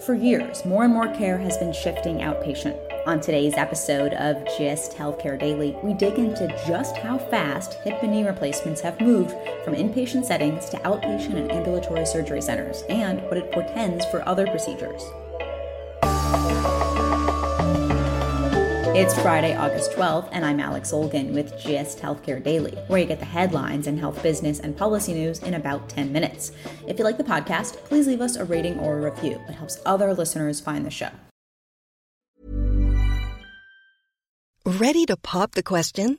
For years, more and more care has been shifting outpatient. On today's episode of GIST Healthcare Daily, we dig into just how fast hip and knee replacements have moved from inpatient settings to outpatient and ambulatory surgery centers, and what it portends for other procedures. It's Friday, August 12th, and I'm Alex Olgin with GIST Healthcare Daily, where you get the headlines and health business and policy news in about 10 minutes. If you like the podcast, please leave us a rating or a review. It helps other listeners find the show. Ready to pop the question?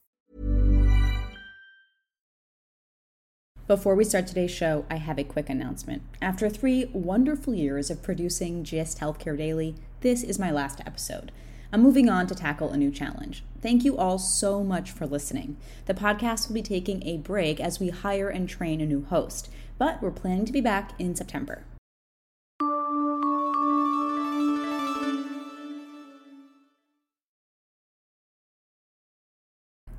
Before we start today's show, I have a quick announcement. After three wonderful years of producing GIST Healthcare Daily, this is my last episode. I'm moving on to tackle a new challenge. Thank you all so much for listening. The podcast will be taking a break as we hire and train a new host, but we're planning to be back in September.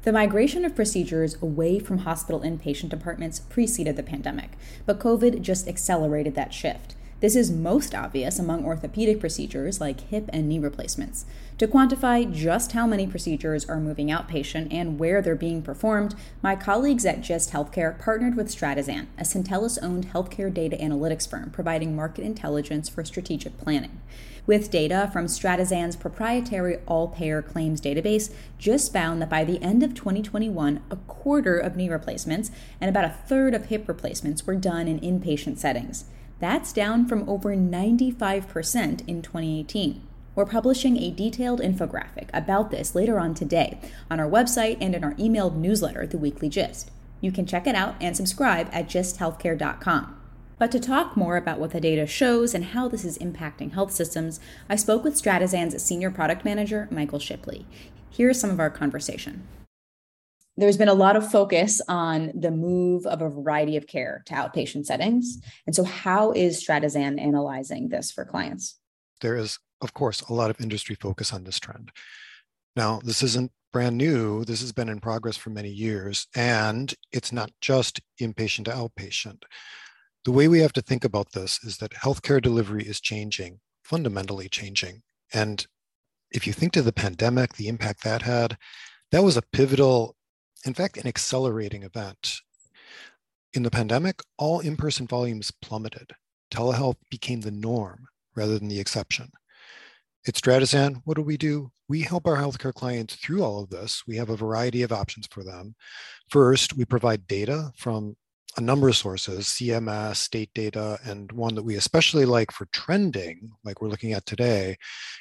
The migration of procedures away from hospital inpatient departments preceded the pandemic, but COVID just accelerated that shift. This is most obvious among orthopedic procedures like hip and knee replacements. To quantify just how many procedures are moving outpatient and where they're being performed, my colleagues at GIST Healthcare partnered with Stratasan, a Syntellis owned healthcare data analytics firm providing market intelligence for strategic planning. With data from Stratasan's proprietary all payer claims database, just found that by the end of 2021, a quarter of knee replacements and about a third of hip replacements were done in inpatient settings. That's down from over 95% in 2018. We're publishing a detailed infographic about this later on today on our website and in our emailed newsletter, The Weekly Gist. You can check it out and subscribe at gisthealthcare.com. But to talk more about what the data shows and how this is impacting health systems, I spoke with Stratasan's senior product manager, Michael Shipley. Here's some of our conversation there's been a lot of focus on the move of a variety of care to outpatient settings. And so, how is Stratasan analyzing this for clients? There is, of course, a lot of industry focus on this trend. Now, this isn't brand new. This has been in progress for many years, and it's not just inpatient to outpatient. The way we have to think about this is that healthcare delivery is changing, fundamentally changing. And if you think to the pandemic, the impact that had, that was a pivotal in fact, an accelerating event. In the pandemic, all in person volumes plummeted. Telehealth became the norm rather than the exception. At Stratasan, what do we do? We help our healthcare clients through all of this. We have a variety of options for them. First, we provide data from a number of sources CMS, state data, and one that we especially like for trending, like we're looking at today,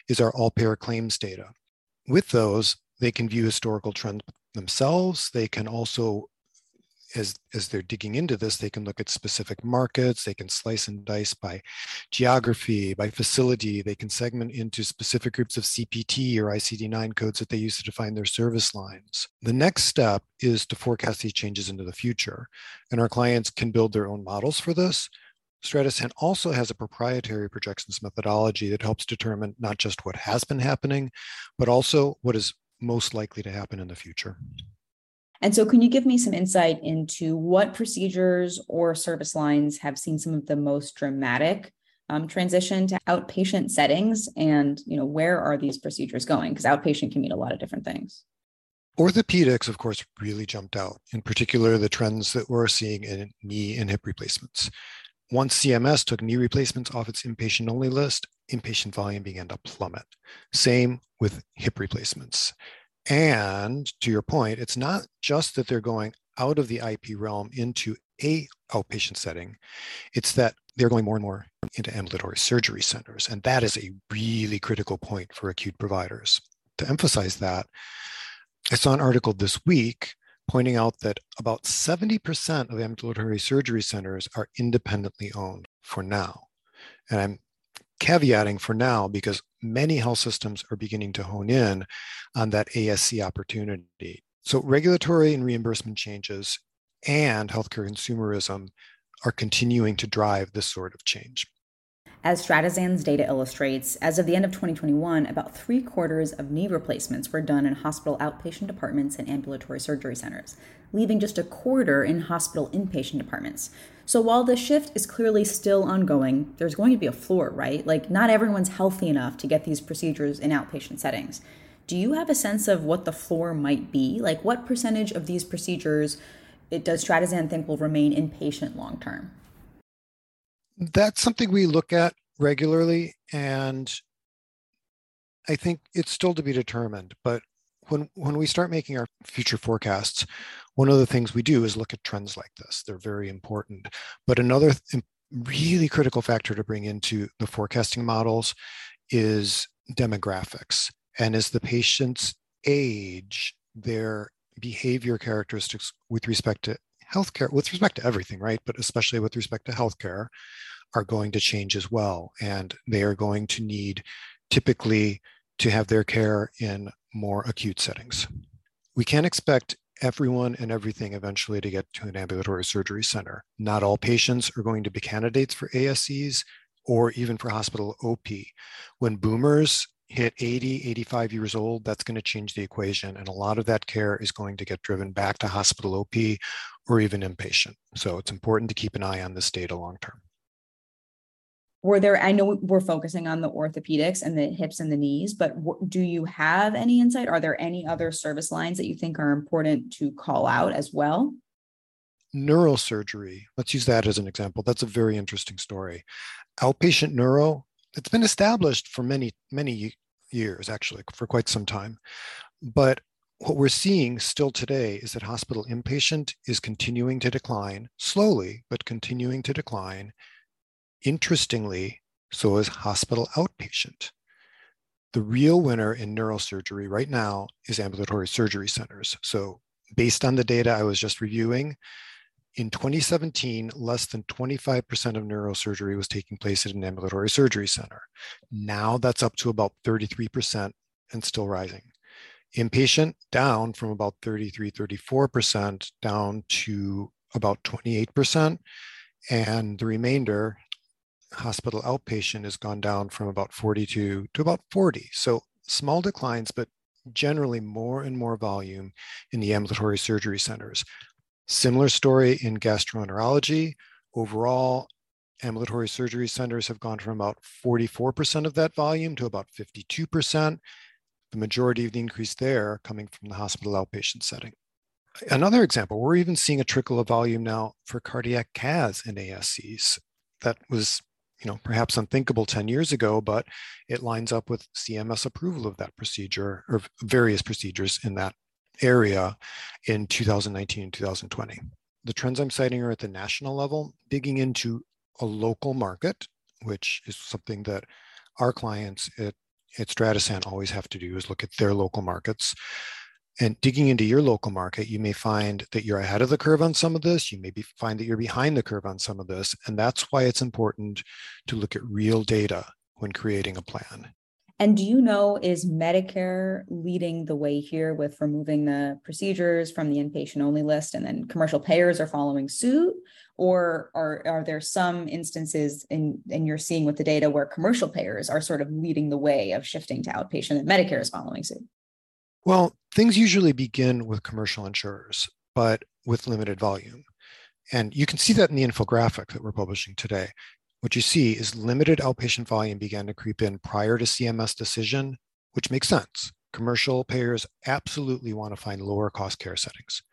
is our all payer claims data. With those, they can view historical trends themselves. They can also, as, as they're digging into this, they can look at specific markets. They can slice and dice by geography, by facility. They can segment into specific groups of CPT or ICD-9 codes that they use to define their service lines. The next step is to forecast these changes into the future. And our clients can build their own models for this. Stratasan also has a proprietary projections methodology that helps determine not just what has been happening, but also what is most likely to happen in the future. And so, can you give me some insight into what procedures or service lines have seen some of the most dramatic um, transition to outpatient settings, and you know where are these procedures going? Because outpatient can mean a lot of different things. Orthopedics, of course, really jumped out. In particular, the trends that we're seeing in knee and hip replacements. Once CMS took knee replacements off its inpatient only list, inpatient volume began to plummet. Same with hip replacements. And to your point, it's not just that they're going out of the IP realm into a outpatient setting, it's that they're going more and more into ambulatory surgery centers. And that is a really critical point for acute providers. To emphasize that, I saw an article this week pointing out that about 70% of ambulatory surgery centers are independently owned for now. And I'm caveating for now because many health systems are beginning to hone in on that ASC opportunity. So, regulatory and reimbursement changes and healthcare consumerism are continuing to drive this sort of change. As Stratasan's data illustrates, as of the end of 2021, about three quarters of knee replacements were done in hospital outpatient departments and ambulatory surgery centers, leaving just a quarter in hospital inpatient departments. So while the shift is clearly still ongoing, there's going to be a floor, right? Like, not everyone's healthy enough to get these procedures in outpatient settings. Do you have a sense of what the floor might be? Like, what percentage of these procedures it, does Stratizand think will remain inpatient long term? That's something we look at regularly, and I think it's still to be determined. But when when we start making our future forecasts, one of the things we do is look at trends like this. They're very important. But another th- really critical factor to bring into the forecasting models is demographics. And as the patient's age, their behavior characteristics with respect to healthcare, with respect to everything, right? But especially with respect to healthcare, are going to change as well. And they are going to need typically to have their care in more acute settings. We can't expect everyone and everything eventually to get to an ambulatory surgery center. Not all patients are going to be candidates for ASCs or even for hospital OP. When boomers hit 80, 85 years old, that's going to change the equation. And a lot of that care is going to get driven back to hospital OP or even inpatient. So it's important to keep an eye on this data long term. Were there, I know we're focusing on the orthopedics and the hips and the knees, but do you have any insight? Are there any other service lines that you think are important to call out as well? Neurosurgery, let's use that as an example. That's a very interesting story. Outpatient neuro, it's been established for many, many years, actually, for quite some time. But what we're seeing still today is that hospital inpatient is continuing to decline slowly, but continuing to decline. Interestingly, so is hospital outpatient. The real winner in neurosurgery right now is ambulatory surgery centers. So, based on the data I was just reviewing, in 2017, less than 25% of neurosurgery was taking place at an ambulatory surgery center. Now that's up to about 33% and still rising. Inpatient down from about 33, 34% down to about 28%. And the remainder, hospital outpatient, has gone down from about 42 to about 40. So small declines, but generally more and more volume in the ambulatory surgery centers. Similar story in gastroenterology. Overall, ambulatory surgery centers have gone from about 44% of that volume to about 52%. The majority of the increase there coming from the hospital outpatient setting. Another example, we're even seeing a trickle of volume now for cardiac CAS in ASCs. That was, you know, perhaps unthinkable 10 years ago, but it lines up with CMS approval of that procedure or various procedures in that area in 2019 and 2020. The trends I'm citing are at the national level, digging into a local market, which is something that our clients at, at Stratasan always have to do is look at their local markets. And digging into your local market, you may find that you're ahead of the curve on some of this. You may be, find that you're behind the curve on some of this. And that's why it's important to look at real data when creating a plan. And do you know, is Medicare leading the way here with removing the procedures from the inpatient only list and then commercial payers are following suit? Or are, are there some instances in, and you're seeing with the data where commercial payers are sort of leading the way of shifting to outpatient and Medicare is following suit? Well, things usually begin with commercial insurers, but with limited volume. And you can see that in the infographic that we're publishing today what you see is limited outpatient volume began to creep in prior to CMS decision, which makes sense. Commercial payers absolutely want to find lower cost care settings.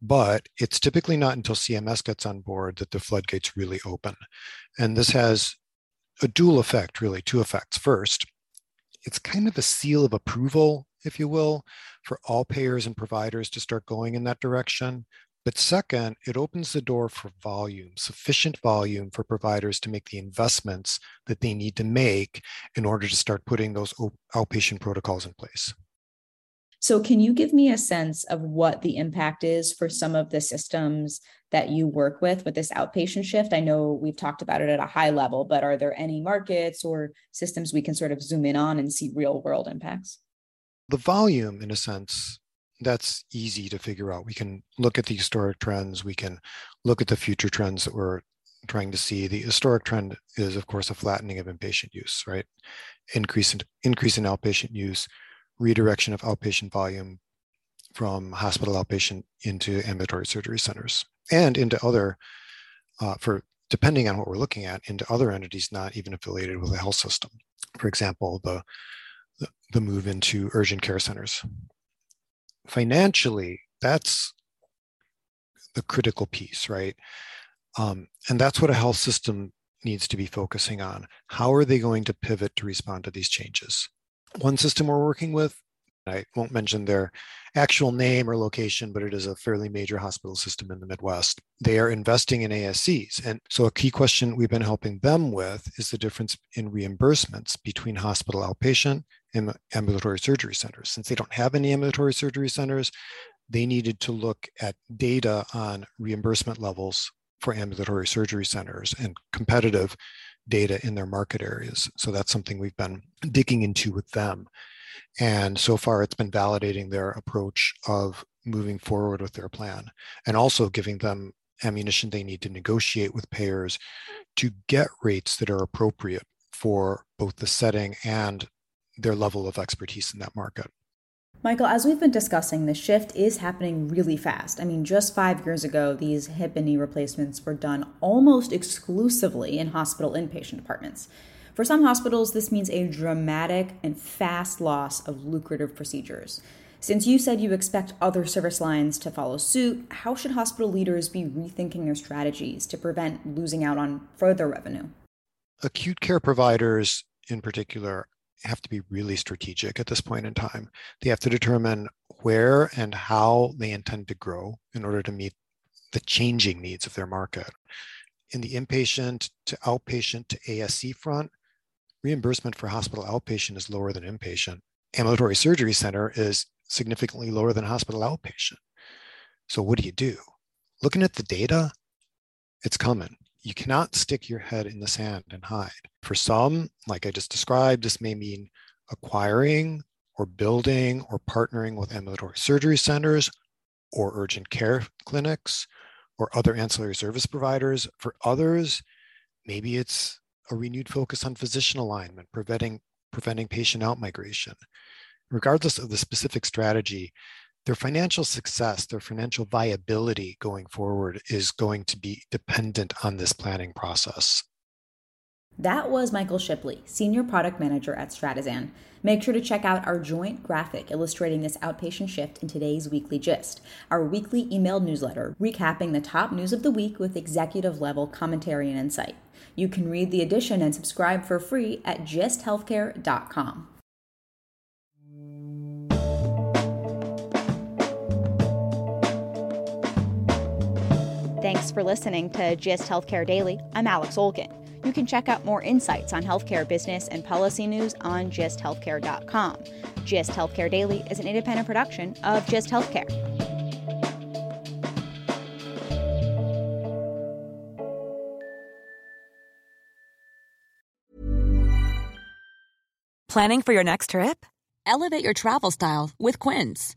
But it's typically not until CMS gets on board that the floodgates really open. And this has a dual effect, really, two effects. First, it's kind of a seal of approval, if you will, for all payers and providers to start going in that direction. But second, it opens the door for volume, sufficient volume for providers to make the investments that they need to make in order to start putting those outpatient protocols in place. So, can you give me a sense of what the impact is for some of the systems that you work with with this outpatient shift? I know we've talked about it at a high level, but are there any markets or systems we can sort of zoom in on and see real world impacts? The volume, in a sense, that's easy to figure out. We can look at the historic trends, we can look at the future trends that we're trying to see. The historic trend is, of course, a flattening of inpatient use, right? Increase in, increase in outpatient use redirection of outpatient volume from hospital outpatient into ambulatory surgery centers and into other, uh, for depending on what we're looking at, into other entities not even affiliated with the health system. For example, the, the move into urgent care centers. Financially, that's the critical piece, right? Um, and that's what a health system needs to be focusing on. How are they going to pivot to respond to these changes? one system we're working with. I won't mention their actual name or location, but it is a fairly major hospital system in the Midwest. They are investing in ASCs. And so, a key question we've been helping them with is the difference in reimbursements between hospital outpatient ambulatory surgery centers. Since they don't have any ambulatory surgery centers, they needed to look at data on reimbursement levels for ambulatory surgery centers and competitive data in their market areas. So that's something we've been digging into with them. And so far, it's been validating their approach of moving forward with their plan and also giving them ammunition they need to negotiate with payers to get rates that are appropriate for both the setting and their level of expertise in that market. Michael, as we've been discussing, the shift is happening really fast. I mean, just five years ago, these hip and knee replacements were done almost exclusively in hospital inpatient departments. For some hospitals, this means a dramatic and fast loss of lucrative procedures. Since you said you expect other service lines to follow suit, how should hospital leaders be rethinking their strategies to prevent losing out on further revenue? Acute care providers, in particular, have to be really strategic at this point in time. They have to determine where and how they intend to grow in order to meet the changing needs of their market. In the inpatient to outpatient to ASC front, reimbursement for hospital outpatient is lower than inpatient. Ambulatory surgery center is significantly lower than hospital outpatient. So, what do you do? Looking at the data, it's coming you cannot stick your head in the sand and hide. For some, like I just described, this may mean acquiring or building or partnering with ambulatory surgery centers or urgent care clinics or other ancillary service providers. For others, maybe it's a renewed focus on physician alignment, preventing, preventing patient outmigration. Regardless of the specific strategy, their financial success, their financial viability going forward is going to be dependent on this planning process. That was Michael Shipley, Senior Product Manager at Stratasan. Make sure to check out our joint graphic illustrating this outpatient shift in today's weekly gist, our weekly emailed newsletter recapping the top news of the week with executive level commentary and insight. You can read the edition and subscribe for free at gisthealthcare.com. Thanks for listening to GIST Healthcare Daily. I'm Alex Olgin. You can check out more insights on healthcare business and policy news on gisthealthcare.com. GIST Healthcare Daily is an independent production of GIST Healthcare. Planning for your next trip? Elevate your travel style with Quince.